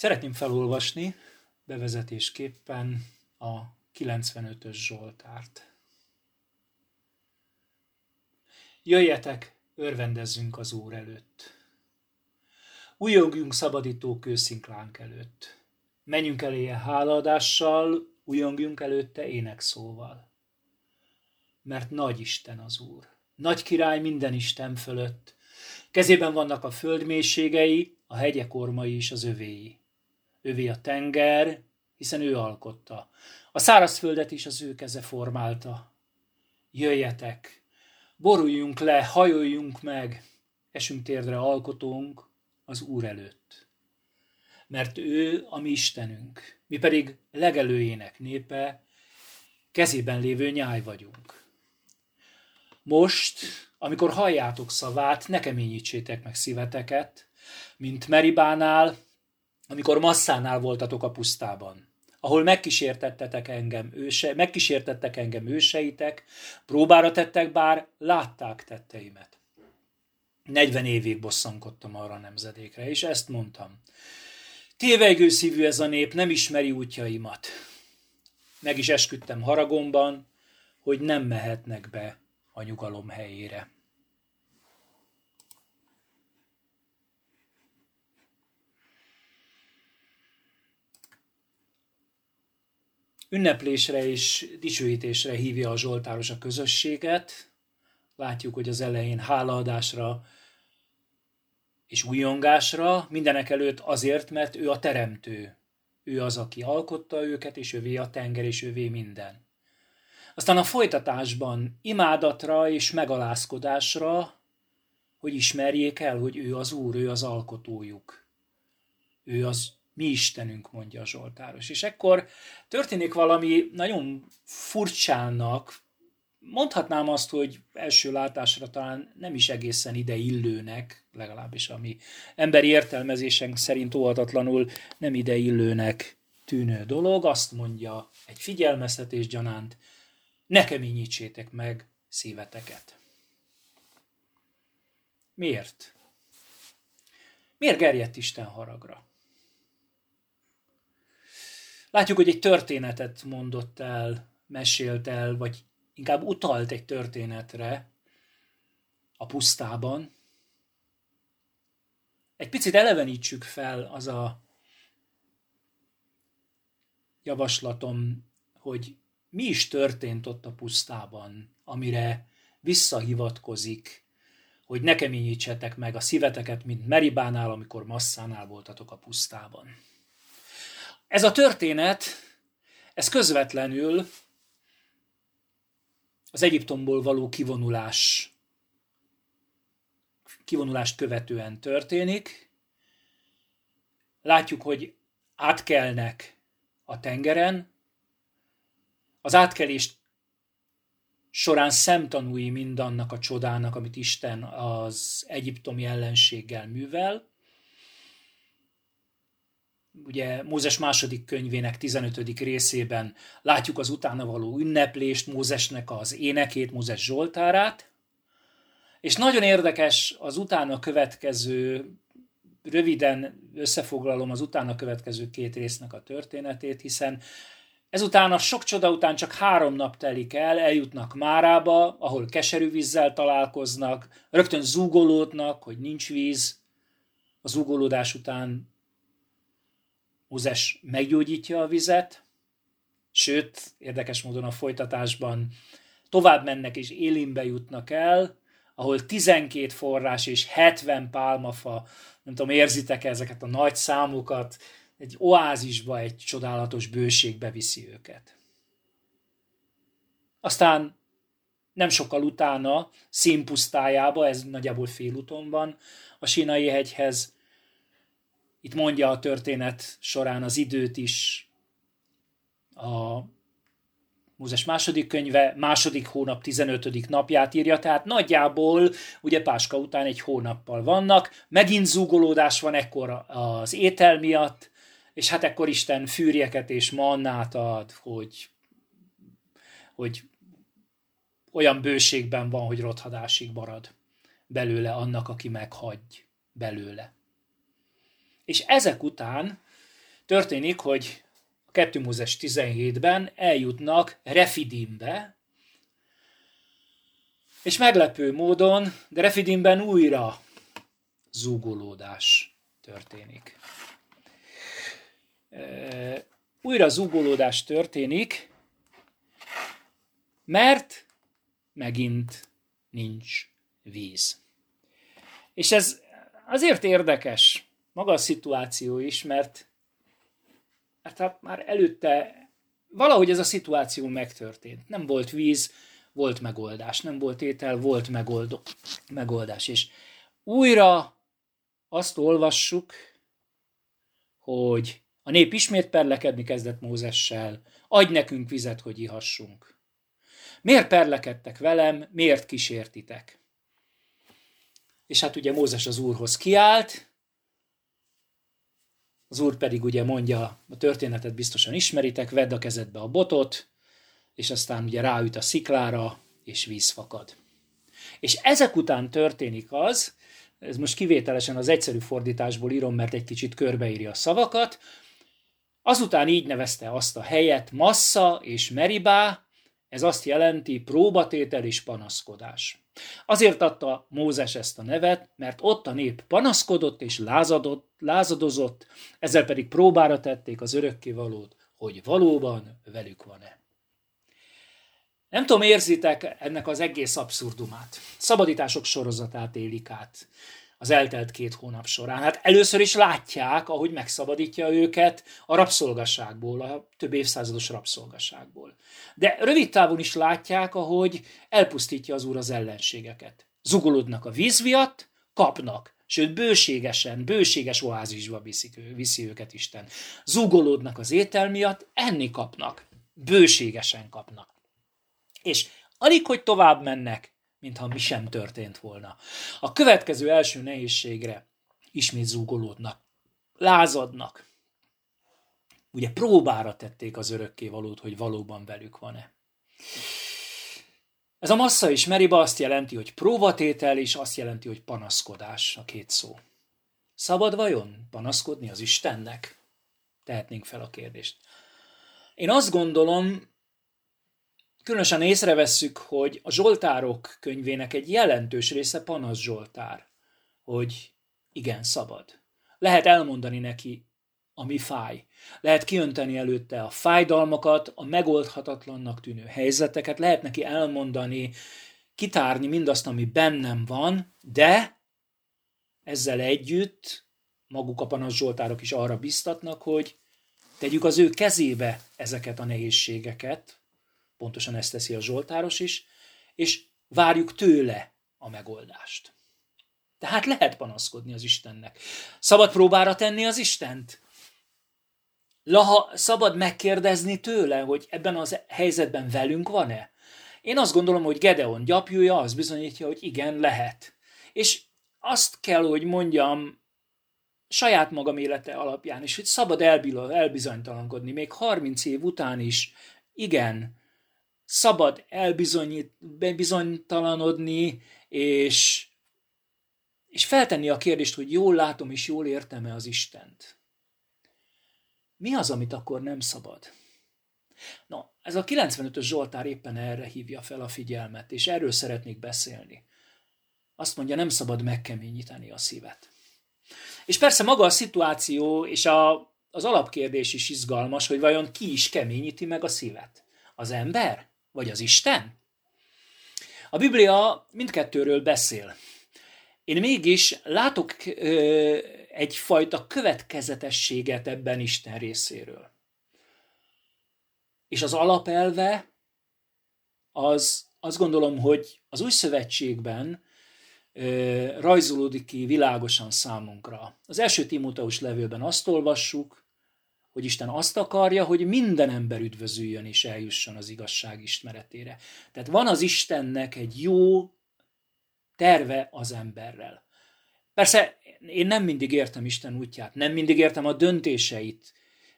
Szeretném felolvasni bevezetésképpen a 95-ös Zsoltárt. Jöjjetek, örvendezzünk az Úr előtt. Újongjunk szabadító kőszinklánk előtt. Menjünk eléje hálaadással, újongjunk előtte énekszóval. Mert nagy Isten az Úr. Nagy király minden Isten fölött. Kezében vannak a föld a hegyek ormai is az övéi. Övé a tenger, hiszen ő alkotta. A szárazföldet is az ő keze formálta. Jöjjetek, boruljunk le, hajoljunk meg, esünk térdre alkotónk az Úr előtt. Mert ő a mi Istenünk, mi pedig legelőjének népe, kezében lévő nyáj vagyunk. Most, amikor halljátok szavát, ne keményítsétek meg szíveteket, mint Meribánál, amikor Masszánál voltatok a pusztában, ahol megkísértettetek engem, őse, megkísértettek engem őseitek, próbára tettek, bár látták tetteimet. 40 évig bosszankodtam arra a nemzedékre, és ezt mondtam. Tévegő szívű ez a nép, nem ismeri útjaimat. Meg is esküdtem haragomban, hogy nem mehetnek be a nyugalom helyére. Ünneplésre és dicsőítésre hívja a Zsoltáros a közösséget. Látjuk, hogy az elején hálaadásra és újongásra, mindenek előtt azért, mert ő a teremtő. Ő az, aki alkotta őket, és ővé a tenger, és ővé minden. Aztán a folytatásban imádatra és megalázkodásra, hogy ismerjék el, hogy ő az Úr, ő az alkotójuk. Ő az mi Istenünk, mondja a Zsoltáros. És ekkor történik valami nagyon furcsának, mondhatnám azt, hogy első látásra talán nem is egészen ide illőnek, legalábbis ami emberi értelmezésünk szerint óhatatlanul nem ide illőnek tűnő dolog, azt mondja egy figyelmeztetés gyanánt, ne keményítsétek meg szíveteket. Miért? Miért gerjedt Isten haragra? Látjuk, hogy egy történetet mondott el, mesélt el, vagy inkább utalt egy történetre a pusztában. Egy picit elevenítsük fel az a javaslatom, hogy mi is történt ott a pusztában, amire visszahivatkozik, hogy ne keményítsetek meg a szíveteket, mint Meribánál, amikor Masszánál voltatok a pusztában. Ez a történet, ez közvetlenül az Egyiptomból való kivonulás kivonulást követően történik. Látjuk, hogy átkelnek a tengeren. Az átkelést során szemtanúi mindannak a csodának, amit Isten az egyiptomi ellenséggel művel ugye Mózes második könyvének 15. részében látjuk az utána való ünneplést, Mózesnek az énekét, Mózes Zsoltárát, és nagyon érdekes az utána következő, röviden összefoglalom az utána következő két résznek a történetét, hiszen ezután a sok csoda után csak három nap telik el, eljutnak Márába, ahol keserű vízzel találkoznak, rögtön zúgolódnak, hogy nincs víz, a zúgolódás után Mózes meggyógyítja a vizet, sőt, érdekes módon a folytatásban tovább mennek és Élimbe jutnak el, ahol 12 forrás és 70 pálmafa, nem tudom, érzitek ezeket a nagy számokat, egy oázisba, egy csodálatos bőségbe viszi őket. Aztán nem sokkal utána, színpusztájába, ez nagyjából félúton van, a Sinai hegyhez itt mondja a történet során az időt is a Mózes második könyve, második hónap 15. napját írja, tehát nagyjából ugye Páska után egy hónappal vannak, megint zúgolódás van ekkor az étel miatt, és hát ekkor Isten fűrjeket és mannát ad, hogy, hogy olyan bőségben van, hogy rothadásig marad belőle annak, aki meghagy belőle. És ezek után történik, hogy a 2 Mózes 17-ben eljutnak Refidimbe, és meglepő módon, de Refidimben újra zúgolódás történik. Újra zúgolódás történik, mert megint nincs víz. És ez azért érdekes, maga a szituáció is, mert, mert hát már előtte valahogy ez a szituáció megtörtént. Nem volt víz, volt megoldás. Nem volt étel, volt megoldó, megoldás. És újra azt olvassuk, hogy a nép ismét perlekedni kezdett Mózessel, adj nekünk vizet, hogy ihassunk. Miért perlekedtek velem, miért kísértitek? És hát ugye Mózes az úrhoz kiállt, az úr pedig ugye mondja, a történetet biztosan ismeritek, vedd a kezedbe a botot, és aztán ugye ráüt a sziklára, és víz fakad. És ezek után történik az, ez most kivételesen az egyszerű fordításból írom, mert egy kicsit körbeírja a szavakat, azután így nevezte azt a helyet Massa és Meribá, ez azt jelenti próbatétel és panaszkodás. Azért adta Mózes ezt a nevet, mert ott a nép panaszkodott és lázadott, lázadozott, ezzel pedig próbára tették az örökkévalót, hogy valóban velük van-e. Nem tudom, érzitek ennek az egész abszurdumát. Szabadítások sorozatát élik át az eltelt két hónap során. Hát először is látják, ahogy megszabadítja őket a rabszolgaságból, a több évszázados rabszolgaságból. De rövid távon is látják, ahogy elpusztítja az úr az ellenségeket. Zugolódnak a víz miatt, kapnak, sőt bőségesen, bőséges oázisba viszik, viszi őket Isten. Zugolódnak az étel miatt, enni kapnak, bőségesen kapnak. És alig, hogy tovább mennek, mintha mi sem történt volna. A következő első nehézségre ismét zúgolódnak, lázadnak. Ugye próbára tették az örökké valót, hogy valóban velük van-e. Ez a massza és meriba azt jelenti, hogy próbatétel, és azt jelenti, hogy panaszkodás a két szó. Szabad vajon panaszkodni az Istennek? Tehetnénk fel a kérdést. Én azt gondolom, Különösen észrevesszük, hogy a Zsoltárok könyvének egy jelentős része panasz Zsoltár, hogy igen, szabad. Lehet elmondani neki, ami fáj. Lehet kiönteni előtte a fájdalmakat, a megoldhatatlannak tűnő helyzeteket, lehet neki elmondani, kitárni mindazt, ami bennem van, de ezzel együtt maguk a panasz Zsoltárok is arra biztatnak, hogy tegyük az ő kezébe ezeket a nehézségeket, pontosan ezt teszi a Zsoltáros is, és várjuk tőle a megoldást. Tehát lehet panaszkodni az Istennek. Szabad próbára tenni az Istent? Laha, szabad megkérdezni tőle, hogy ebben az helyzetben velünk van-e? Én azt gondolom, hogy Gedeon gyapjúja az bizonyítja, hogy igen, lehet. És azt kell, hogy mondjam, saját magam élete alapján is, hogy szabad elbizonytalankodni, még 30 év után is, igen, szabad elbizonytalanodni, és, és feltenni a kérdést, hogy jól látom és jól értem-e az Istent. Mi az, amit akkor nem szabad? No, ez a 95-ös Zsoltár éppen erre hívja fel a figyelmet, és erről szeretnék beszélni. Azt mondja, nem szabad megkeményíteni a szívet. És persze maga a szituáció és a, az alapkérdés is izgalmas, hogy vajon ki is keményíti meg a szívet? Az ember? Vagy az Isten? A Biblia mindkettőről beszél. Én mégis látok ö, egyfajta következetességet ebben Isten részéről. És az alapelve az azt gondolom, hogy az új szövetségben ö, rajzolódik ki világosan számunkra. Az első Timóteus levélben azt olvassuk, hogy Isten azt akarja, hogy minden ember üdvözüljön és eljusson az igazság ismeretére. Tehát van az Istennek egy jó terve az emberrel. Persze én nem mindig értem Isten útját, nem mindig értem a döntéseit.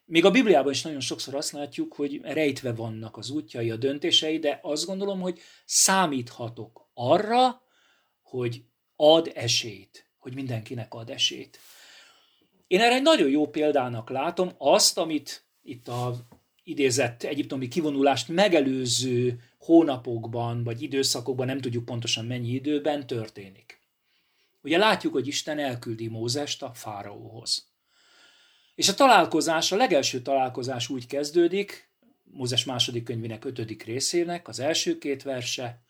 Még a Bibliában is nagyon sokszor azt látjuk, hogy rejtve vannak az útjai, a döntései, de azt gondolom, hogy számíthatok arra, hogy ad esélyt, hogy mindenkinek ad esélyt. Én erre egy nagyon jó példának látom azt, amit itt a idézett egyiptomi kivonulást megelőző hónapokban, vagy időszakokban, nem tudjuk pontosan mennyi időben történik. Ugye látjuk, hogy Isten elküldi Mózest a fáraóhoz. És a találkozás, a legelső találkozás úgy kezdődik, Mózes második könyvének ötödik részének, az első két verse.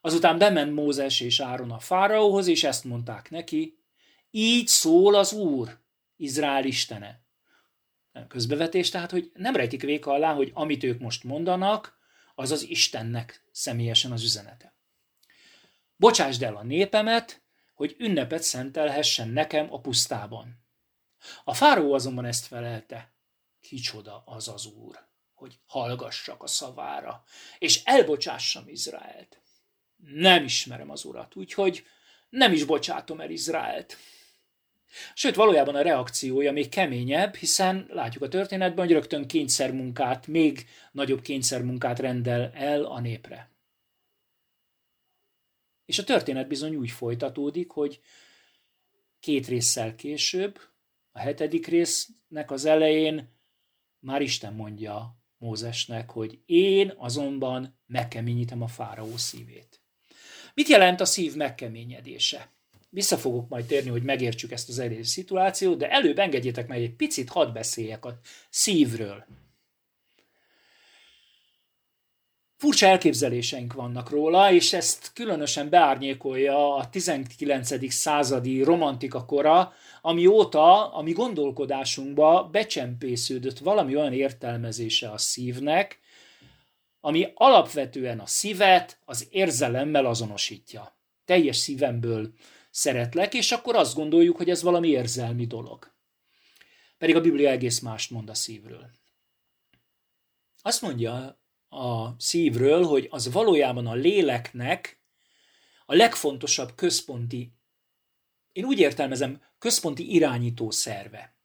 Azután bement Mózes és Áron a fáraóhoz, és ezt mondták neki, így szól az Úr, Izrael istene. Közbevetés, tehát, hogy nem rejtik véka alá, hogy amit ők most mondanak, az az Istennek személyesen az üzenete. Bocsásd el a népemet, hogy ünnepet szentelhessen nekem a pusztában. A fáraó azonban ezt felelte. Kicsoda az az úr, hogy hallgassak a szavára, és elbocsássam Izraelt. Nem ismerem az urat, úgyhogy nem is bocsátom el Izraelt. Sőt, valójában a reakciója még keményebb, hiszen látjuk a történetben, hogy rögtön kényszermunkát, még nagyobb kényszermunkát rendel el a népre. És a történet bizony úgy folytatódik, hogy két résszel később, a hetedik résznek az elején már Isten mondja Mózesnek, hogy én azonban megkeményítem a fáraó szívét. Mit jelent a szív megkeményedése? Vissza fogok majd térni, hogy megértsük ezt az egész szituációt, de előbb engedjétek meg egy picit hadd beszéljek a szívről. Furcsa elképzeléseink vannak róla, és ezt különösen beárnyékolja a 19. századi romantika kora, amióta a mi gondolkodásunkba becsempésződött valami olyan értelmezése a szívnek, ami alapvetően a szívet az érzelemmel azonosítja. Teljes szívemből szeretlek, és akkor azt gondoljuk, hogy ez valami érzelmi dolog. Pedig a Biblia egész mást mond a szívről. Azt mondja a szívről, hogy az valójában a léleknek a legfontosabb központi, én úgy értelmezem, központi irányító szerve.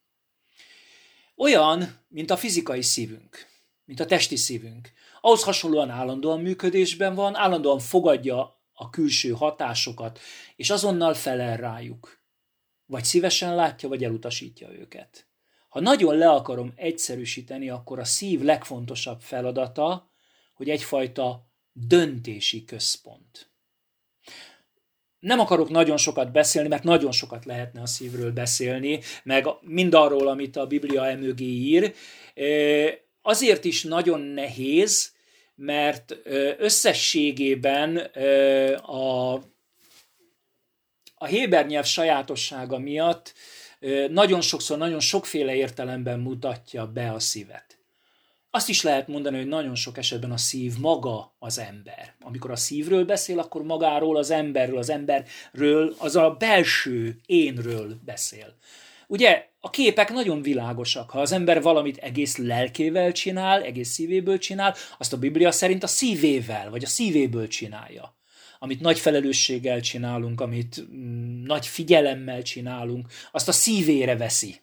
Olyan, mint a fizikai szívünk, mint a testi szívünk. Ahhoz hasonlóan állandóan működésben van, állandóan fogadja a külső hatásokat, és azonnal felel rájuk. Vagy szívesen látja, vagy elutasítja őket. Ha nagyon le akarom egyszerűsíteni, akkor a szív legfontosabb feladata, hogy egyfajta döntési központ. Nem akarok nagyon sokat beszélni, mert nagyon sokat lehetne a szívről beszélni, meg mindarról, amit a Biblia emögé ír. Azért is nagyon nehéz, mert összességében a, a Héber nyelv sajátossága miatt nagyon sokszor, nagyon sokféle értelemben mutatja be a szívet. Azt is lehet mondani, hogy nagyon sok esetben a szív maga az ember. Amikor a szívről beszél, akkor magáról az emberről, az emberről, az a belső énről beszél. Ugye a képek nagyon világosak. Ha az ember valamit egész lelkével csinál, egész szívéből csinál, azt a Biblia szerint a szívével, vagy a szívéből csinálja. Amit nagy felelősséggel csinálunk, amit mm, nagy figyelemmel csinálunk, azt a szívére veszi.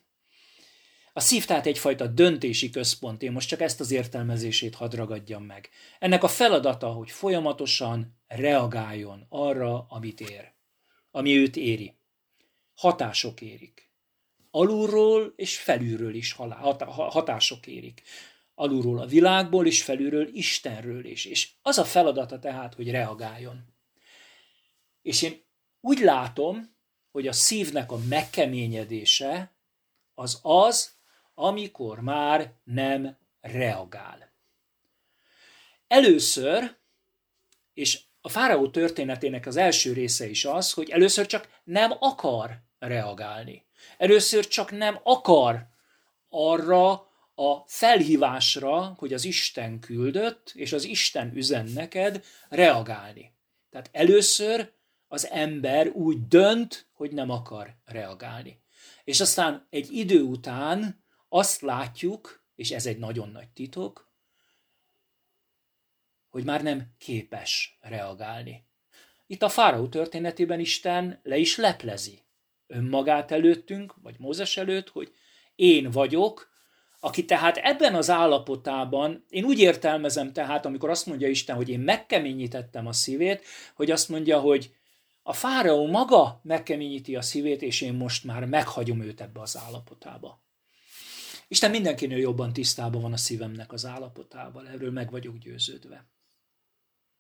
A szív tehát egyfajta döntési központ, én most csak ezt az értelmezését hadd ragadjam meg. Ennek a feladata, hogy folyamatosan reagáljon arra, amit ér, ami őt éri. Hatások érik alulról és felülről is hatások érik. Alulról a világból és felülről Istenről is. És az a feladata tehát, hogy reagáljon. És én úgy látom, hogy a szívnek a megkeményedése az az, amikor már nem reagál. Először, és a fáraó történetének az első része is az, hogy először csak nem akar reagálni. Először csak nem akar arra a felhívásra, hogy az Isten küldött, és az Isten üzen neked, reagálni. Tehát először az ember úgy dönt, hogy nem akar reagálni. És aztán egy idő után azt látjuk, és ez egy nagyon nagy titok, hogy már nem képes reagálni. Itt a fáraó történetében Isten le is leplezi önmagát előttünk, vagy Mózes előtt, hogy én vagyok, aki tehát ebben az állapotában, én úgy értelmezem tehát, amikor azt mondja Isten, hogy én megkeményítettem a szívét, hogy azt mondja, hogy a fáraó maga megkeményíti a szívét, és én most már meghagyom őt ebbe az állapotába. Isten mindenkinél jobban tisztában van a szívemnek az állapotával, erről meg vagyok győződve.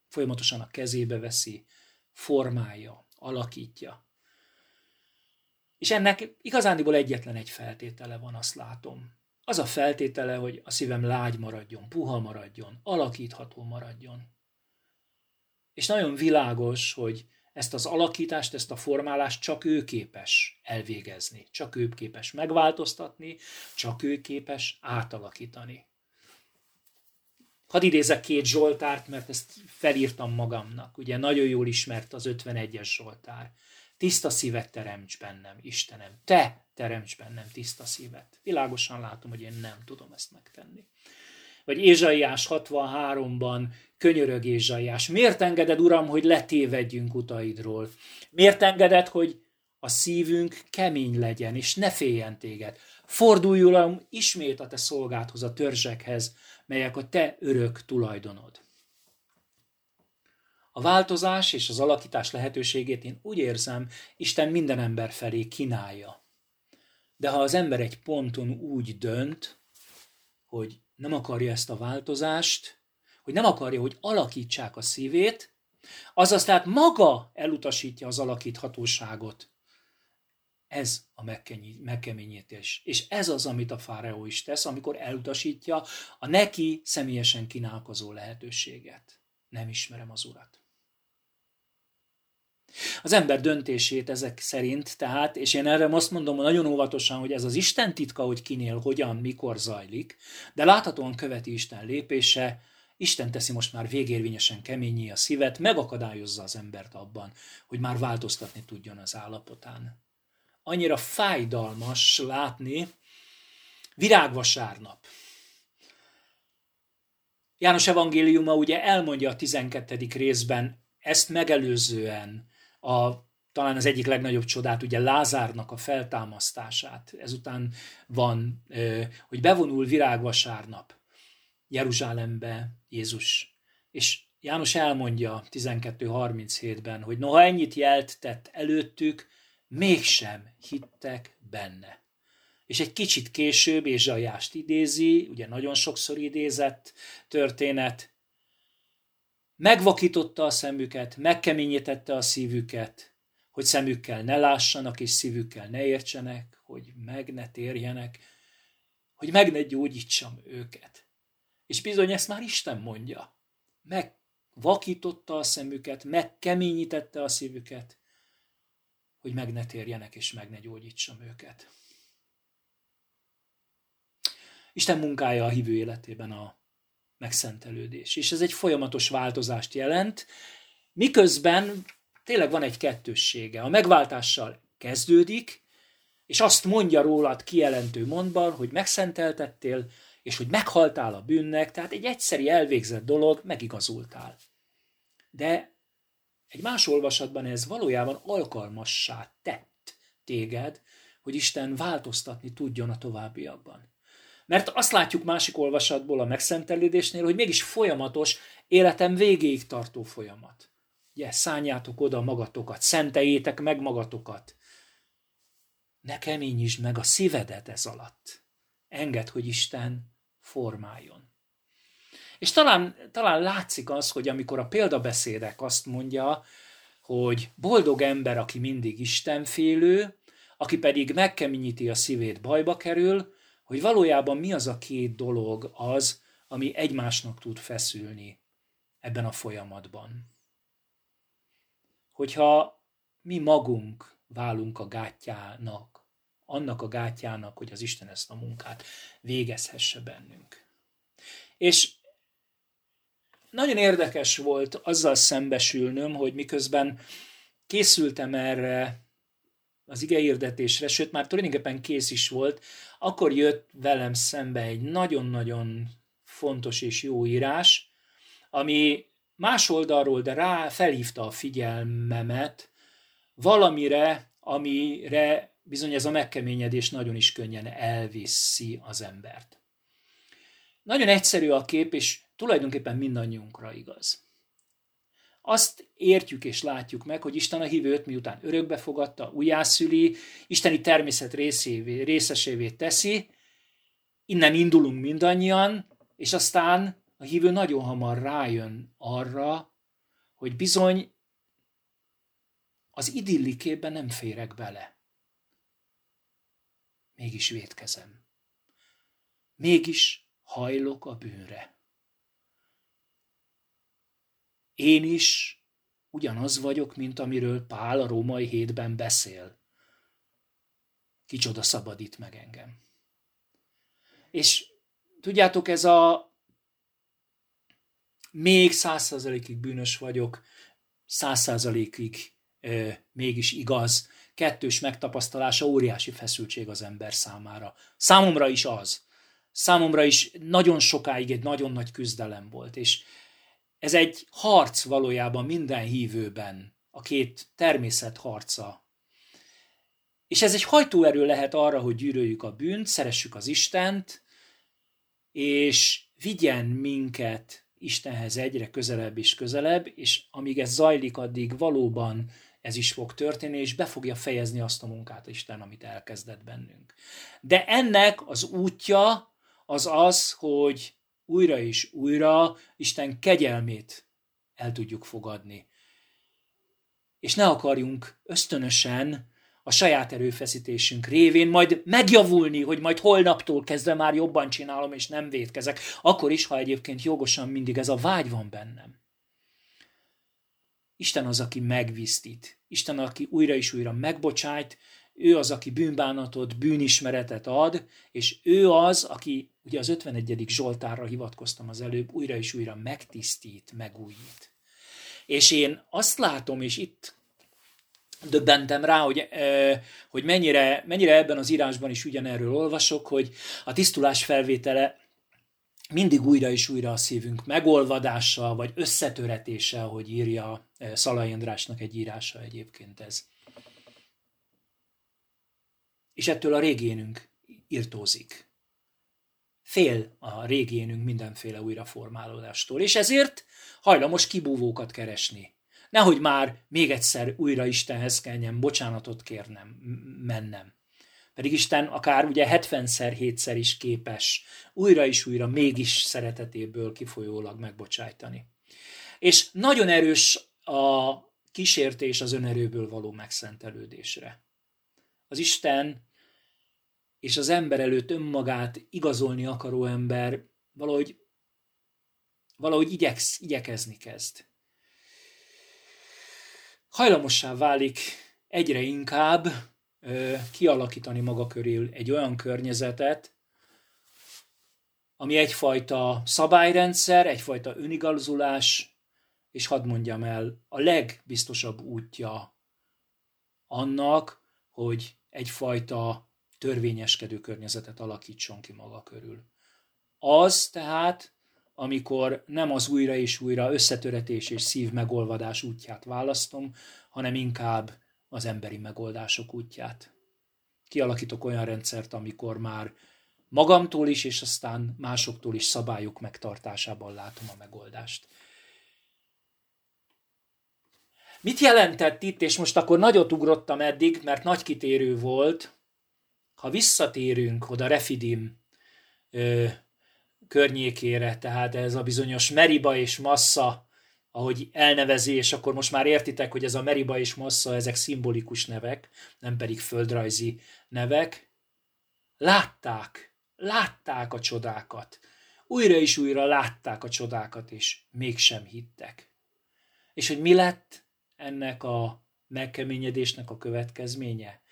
Folyamatosan a kezébe veszi, formálja, alakítja. És ennek igazándiból egyetlen egy feltétele van, azt látom. Az a feltétele, hogy a szívem lágy maradjon, puha maradjon, alakítható maradjon. És nagyon világos, hogy ezt az alakítást, ezt a formálást csak ő képes elvégezni, csak ő képes megváltoztatni, csak ő képes átalakítani. Hadd idézek két Zsoltárt, mert ezt felírtam magamnak. Ugye nagyon jól ismert az 51-es Zsoltár. Tiszta szívet teremts bennem, Istenem. Te teremts bennem tiszta szívet. Világosan látom, hogy én nem tudom ezt megtenni. Vagy Ézsaiás 63-ban könyörög Ézsaiás. Miért engeded, Uram, hogy letévedjünk utaidról? Miért engeded, hogy a szívünk kemény legyen, és ne féljen téged? Fordulj, Uram, ismét a te szolgádhoz, a törzsekhez, melyek a te örök tulajdonod. A változás és az alakítás lehetőségét én úgy érzem, Isten minden ember felé kínálja. De ha az ember egy ponton úgy dönt, hogy nem akarja ezt a változást, hogy nem akarja, hogy alakítsák a szívét, azaz tehát maga elutasítja az alakíthatóságot. Ez a megkeményítés. És ez az, amit a fáraó is tesz, amikor elutasítja a neki személyesen kínálkozó lehetőséget. Nem ismerem az urat. Az ember döntését ezek szerint, tehát, és én erre azt mondom nagyon óvatosan, hogy ez az Isten titka, hogy kinél, hogyan, mikor zajlik, de láthatóan követi Isten lépése, Isten teszi most már végérvényesen keményé a szívet, megakadályozza az embert abban, hogy már változtatni tudjon az állapotán. Annyira fájdalmas látni virágvasárnap. János evangéliuma ugye elmondja a 12. részben ezt megelőzően a talán az egyik legnagyobb csodát, ugye Lázárnak a feltámasztását. Ezután van, hogy bevonul virágvasárnap Jeruzsálembe Jézus. És János elmondja 12.37-ben, hogy noha ennyit jelt tett előttük, mégsem hittek benne. És egy kicsit később Ézsaiást idézi, ugye nagyon sokszor idézett történet, megvakította a szemüket, megkeményítette a szívüket, hogy szemükkel ne lássanak, és szívükkel ne értsenek, hogy meg ne térjenek, hogy meg ne gyógyítsam őket. És bizony ezt már Isten mondja. Megvakította a szemüket, megkeményítette a szívüket, hogy meg ne térjenek és meg ne gyógyítsam őket. Isten munkája a hívő életében a megszentelődés. És ez egy folyamatos változást jelent, miközben tényleg van egy kettőssége. A megváltással kezdődik, és azt mondja rólad kijelentő mondban, hogy megszenteltettél, és hogy meghaltál a bűnnek, tehát egy egyszeri elvégzett dolog, megigazultál. De egy más olvasatban ez valójában alkalmassá tett téged, hogy Isten változtatni tudjon a továbbiakban. Mert azt látjuk másik olvasatból a megszentelődésnél, hogy mégis folyamatos, életem végéig tartó folyamat. Ugye, szálljátok oda magatokat, szenteljétek meg magatokat. Ne keményítsd meg a szívedet ez alatt. Engedd, hogy Isten formáljon. És talán, talán látszik az, hogy amikor a példabeszédek azt mondja, hogy boldog ember, aki mindig istenfélő, aki pedig megkeményíti a szívét, bajba kerül, hogy valójában mi az a két dolog az, ami egymásnak tud feszülni ebben a folyamatban. Hogyha mi magunk válunk a gátjának, annak a gátjának, hogy az Isten ezt a munkát végezhesse bennünk. És nagyon érdekes volt azzal szembesülnöm, hogy miközben készültem erre az igehirdetésre, sőt már tulajdonképpen kész is volt, akkor jött velem szembe egy nagyon-nagyon fontos és jó írás, ami más oldalról, de rá felhívta a figyelmemet valamire, amire bizony ez a megkeményedés nagyon is könnyen elviszi az embert. Nagyon egyszerű a kép, és tulajdonképpen mindannyiunkra igaz. Azt értjük és látjuk meg, hogy Isten a hívőt miután örökbe fogadta, újjászüli, isteni természet részévé, részesévé teszi, innen indulunk mindannyian, és aztán a hívő nagyon hamar rájön arra, hogy bizony az idillikében nem férek bele. Mégis védkezem. Mégis hajlok a bűnre. Én is ugyanaz vagyok, mint amiről Pál a római hétben beszél. Kicsoda szabadít meg engem. És tudjátok, ez a még száz százalékig bűnös vagyok, száz százalékig mégis igaz, kettős megtapasztalása óriási feszültség az ember számára. Számomra is az. Számomra is nagyon sokáig egy nagyon nagy küzdelem volt, és ez egy harc valójában minden hívőben, a két természet harca. És ez egy hajtóerő lehet arra, hogy gyűröljük a bűnt, szeressük az Istent, és vigyen minket Istenhez egyre közelebb és közelebb, és amíg ez zajlik, addig valóban ez is fog történni, és be fogja fejezni azt a munkát Isten, amit elkezdett bennünk. De ennek az útja az az, hogy újra és újra Isten kegyelmét el tudjuk fogadni. És ne akarjunk ösztönösen a saját erőfeszítésünk révén majd megjavulni, hogy majd holnaptól kezdve már jobban csinálom, és nem védkezek, akkor is, ha egyébként jogosan mindig ez a vágy van bennem. Isten az, aki megvisztít. Isten, aki újra és újra megbocsájt, ő az, aki bűnbánatot, bűnismeretet ad, és ő az, aki, ugye az 51. Zsoltárra hivatkoztam az előbb, újra és újra megtisztít, megújít. És én azt látom, és itt döbbentem rá, hogy, hogy mennyire, mennyire ebben az írásban is ugyanerről olvasok, hogy a tisztulás felvétele mindig újra és újra a szívünk megolvadása, vagy összetöretése, hogy írja Szalai Andrásnak egy írása egyébként ez. És ettől a régénünk irtózik. Fél a régénünk mindenféle újraformálódástól, és ezért hajlamos kibúvókat keresni. Nehogy már még egyszer újra Istenhez kelljen bocsánatot kérnem, mennem. Pedig Isten akár ugye 70-szer, 7-szer is képes újra és újra mégis szeretetéből kifolyólag megbocsájtani. És nagyon erős a kísértés az önerőből való megszentelődésre. Az Isten és az ember előtt önmagát igazolni akaró ember valahogy, valahogy igyeksz, igyekezni kezd. Hajlamossá válik egyre inkább kialakítani maga körül egy olyan környezetet, ami egyfajta szabályrendszer, egyfajta önigazolás, és hadd mondjam el, a legbiztosabb útja annak, hogy egyfajta törvényeskedő környezetet alakítson ki maga körül. Az tehát, amikor nem az újra és újra összetöretés és szív megolvadás útját választom, hanem inkább az emberi megoldások útját. Kialakítok olyan rendszert, amikor már magamtól is, és aztán másoktól is szabályok megtartásában látom a megoldást. Mit jelentett itt, és most akkor nagyot ugrottam eddig, mert nagy kitérő volt, ha visszatérünk oda Refidim ö, környékére, tehát ez a bizonyos Meriba és Massa ahogy elnevezi, és akkor most már értitek, hogy ez a Meriba és Massa, ezek szimbolikus nevek, nem pedig földrajzi nevek. Látták, látták a csodákat. Újra és újra látták a csodákat, és mégsem hittek. És hogy mi lett ennek a megkeményedésnek a következménye?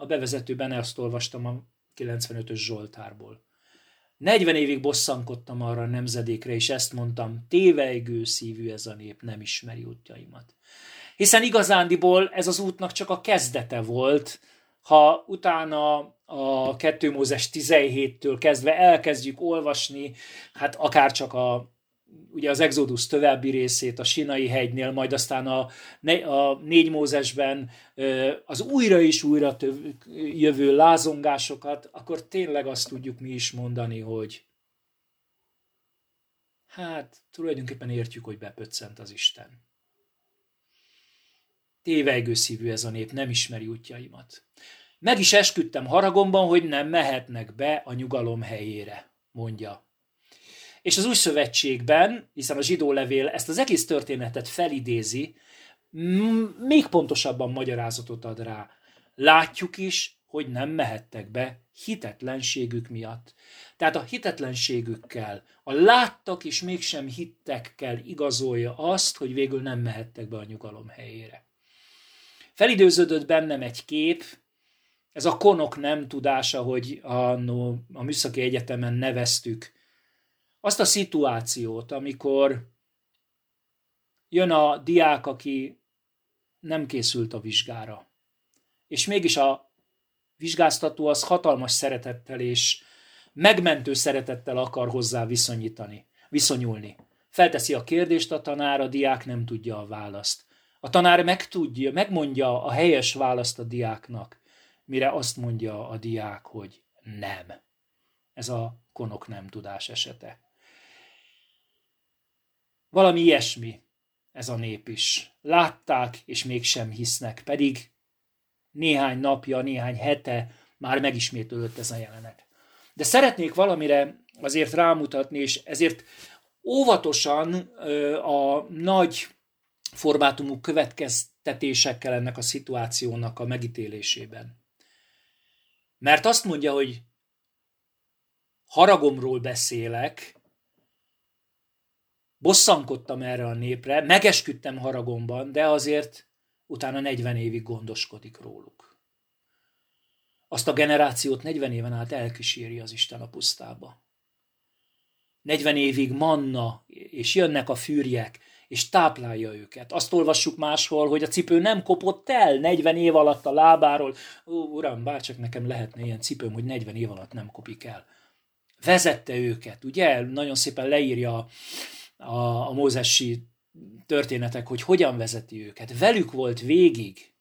A bevezetőben ezt olvastam a 95-ös Zsoltárból. 40 évig bosszankodtam arra a nemzedékre, és ezt mondtam, tévejgő szívű ez a nép, nem ismeri útjaimat. Hiszen igazándiból ez az útnak csak a kezdete volt, ha utána a 2 Mózes 17-től kezdve elkezdjük olvasni, hát akár csak a ugye az Exodus további részét a Sinai hegynél, majd aztán a, a négy Mózesben az újra és újra töv, jövő lázongásokat, akkor tényleg azt tudjuk mi is mondani, hogy hát tulajdonképpen értjük, hogy bepöccent az Isten. Tévejgő szívű ez a nép, nem ismeri útjaimat. Meg is esküdtem haragomban, hogy nem mehetnek be a nyugalom helyére, mondja. És az új szövetségben, hiszen a zsidó levél ezt az egész történetet felidézi, még pontosabban magyarázatot ad rá. Látjuk is, hogy nem mehettek be hitetlenségük miatt. Tehát a hitetlenségükkel, a láttak és mégsem hittekkel igazolja azt, hogy végül nem mehettek be a nyugalom helyére. Felidőződött bennem egy kép, ez a konok nem tudása, hogy a, a Műszaki Egyetemen neveztük azt a szituációt, amikor jön a diák, aki nem készült a vizsgára. És mégis a vizsgáztató az hatalmas szeretettel és megmentő szeretettel akar hozzá viszonyítani, viszonyulni. Felteszi a kérdést a tanár, a diák nem tudja a választ. A tanár megtudja, megmondja a helyes választ a diáknak, mire azt mondja a diák, hogy nem. Ez a konok nem tudás esete. Valami ilyesmi ez a nép is. Látták, és mégsem hisznek, pedig néhány napja, néhány hete már megismétlődött ez a jelenet. De szeretnék valamire azért rámutatni, és ezért óvatosan a nagy formátumú következtetésekkel ennek a szituációnak a megítélésében. Mert azt mondja, hogy haragomról beszélek, bosszankodtam erre a népre, megesküdtem haragomban, de azért utána 40 évig gondoskodik róluk. Azt a generációt 40 éven át elkíséri az Isten a pusztába. 40 évig manna, és jönnek a fűrjek, és táplálja őket. Azt olvassuk máshol, hogy a cipő nem kopott el 40 év alatt a lábáról. Ó, uram, bárcsak nekem lehetne ilyen cipőm, hogy 40 év alatt nem kopik el. Vezette őket, ugye? Nagyon szépen leírja a, a mózesi történetek, hogy hogyan vezeti őket. Velük volt végig,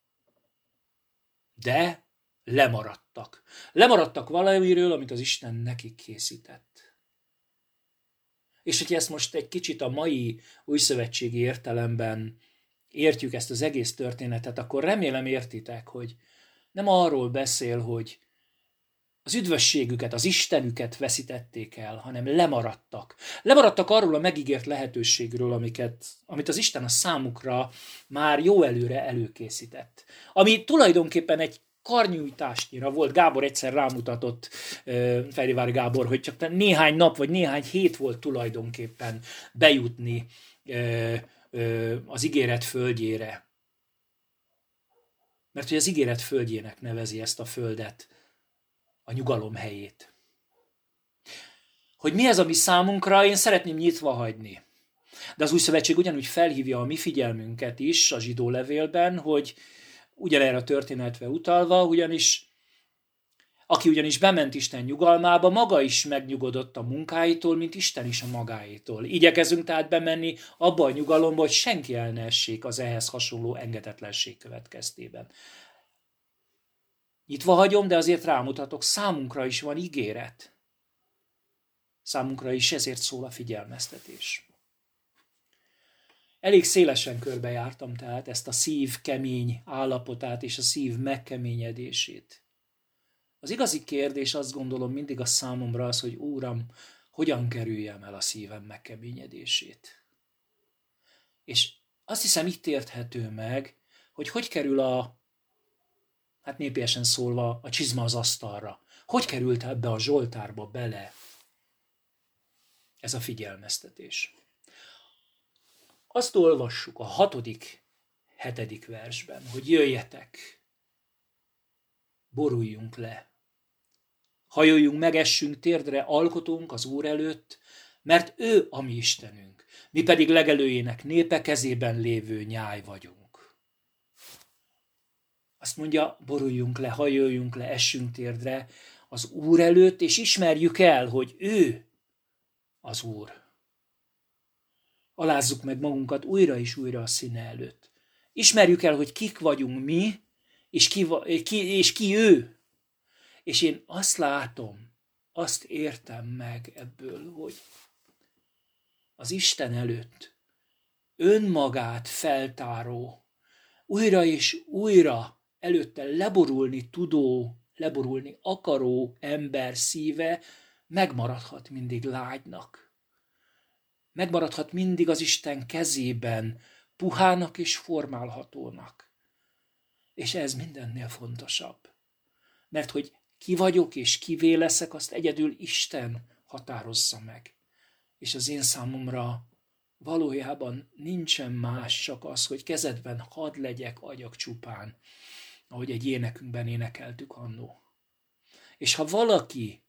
de lemaradtak. Lemaradtak valamiről, amit az Isten nekik készített. És hogyha ezt most egy kicsit a mai újszövetségi értelemben értjük ezt az egész történetet, akkor remélem értitek, hogy nem arról beszél, hogy az üdvösségüket, az Istenüket veszítették el, hanem lemaradtak. Lemaradtak arról a megígért lehetőségről, amiket, amit az Isten a számukra már jó előre előkészített. Ami tulajdonképpen egy karnyújtásnyira volt. Gábor egyszer rámutatott, Ferivár Gábor, hogy csak néhány nap vagy néhány hét volt tulajdonképpen bejutni az ígéret földjére. Mert hogy az ígéret földjének nevezi ezt a földet, a nyugalom helyét. Hogy mi ez, ami számunkra, én szeretném nyitva hagyni. De az új szövetség ugyanúgy felhívja a mi figyelmünket is a zsidó levélben, hogy ugyanerre a történetre utalva, ugyanis aki ugyanis bement Isten nyugalmába, maga is megnyugodott a munkáitól, mint Isten is a magáitól. Igyekezünk tehát bemenni abba a nyugalomba, hogy senki el ne essék az ehhez hasonló engedetlenség következtében. Nyitva hagyom, de azért rámutatok, számunkra is van ígéret. Számunkra is ezért szól a figyelmeztetés. Elég szélesen körbejártam tehát ezt a szív kemény állapotát és a szív megkeményedését. Az igazi kérdés azt gondolom mindig a számomra az, hogy Úram, hogyan kerüljem el a szívem megkeményedését. És azt hiszem itt érthető meg, hogy hogy kerül a, hát népiesen szólva, a csizma az asztalra. Hogy került ebbe a Zsoltárba bele ez a figyelmeztetés. Azt olvassuk a hatodik, hetedik versben, hogy jöjjetek, boruljunk le, hajoljunk, megessünk térdre, alkotunk az Úr előtt, mert ő a mi Istenünk, mi pedig legelőjének népe kezében lévő nyáj vagyunk. Azt mondja, boruljunk le, hajoljunk le, essünk térdre az Úr előtt, és ismerjük el, hogy ő az Úr alázzuk meg magunkat újra és újra a színe előtt. Ismerjük el, hogy kik vagyunk mi, és ki, ki, és ki ő. És én azt látom, azt értem meg ebből, hogy az Isten előtt önmagát feltáró, újra és újra előtte leborulni tudó, leborulni akaró ember szíve megmaradhat mindig lágynak. Megmaradhat mindig az Isten kezében, puhának és formálhatónak. És ez mindennél fontosabb. Mert hogy ki vagyok és kivé leszek, azt egyedül Isten határozza meg. És az én számomra valójában nincsen más, csak az, hogy kezedben hadd legyek agyak csupán, ahogy egy énekünkben énekeltük annó. És ha valaki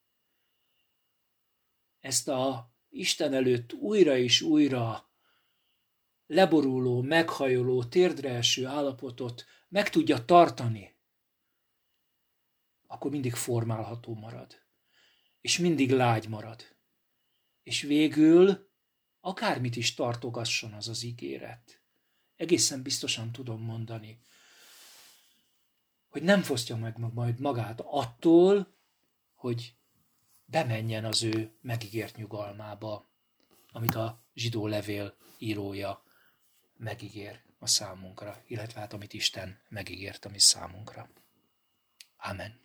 ezt a Isten előtt újra és újra leboruló, meghajoló, térdre eső állapotot meg tudja tartani, akkor mindig formálható marad. És mindig lágy marad. És végül akármit is tartogasson az az ígéret. Egészen biztosan tudom mondani, hogy nem fosztja meg majd magát attól, hogy bemenjen az ő megígért nyugalmába, amit a zsidó levél írója megígér a számunkra, illetve hát amit Isten megígért a mi számunkra. Amen.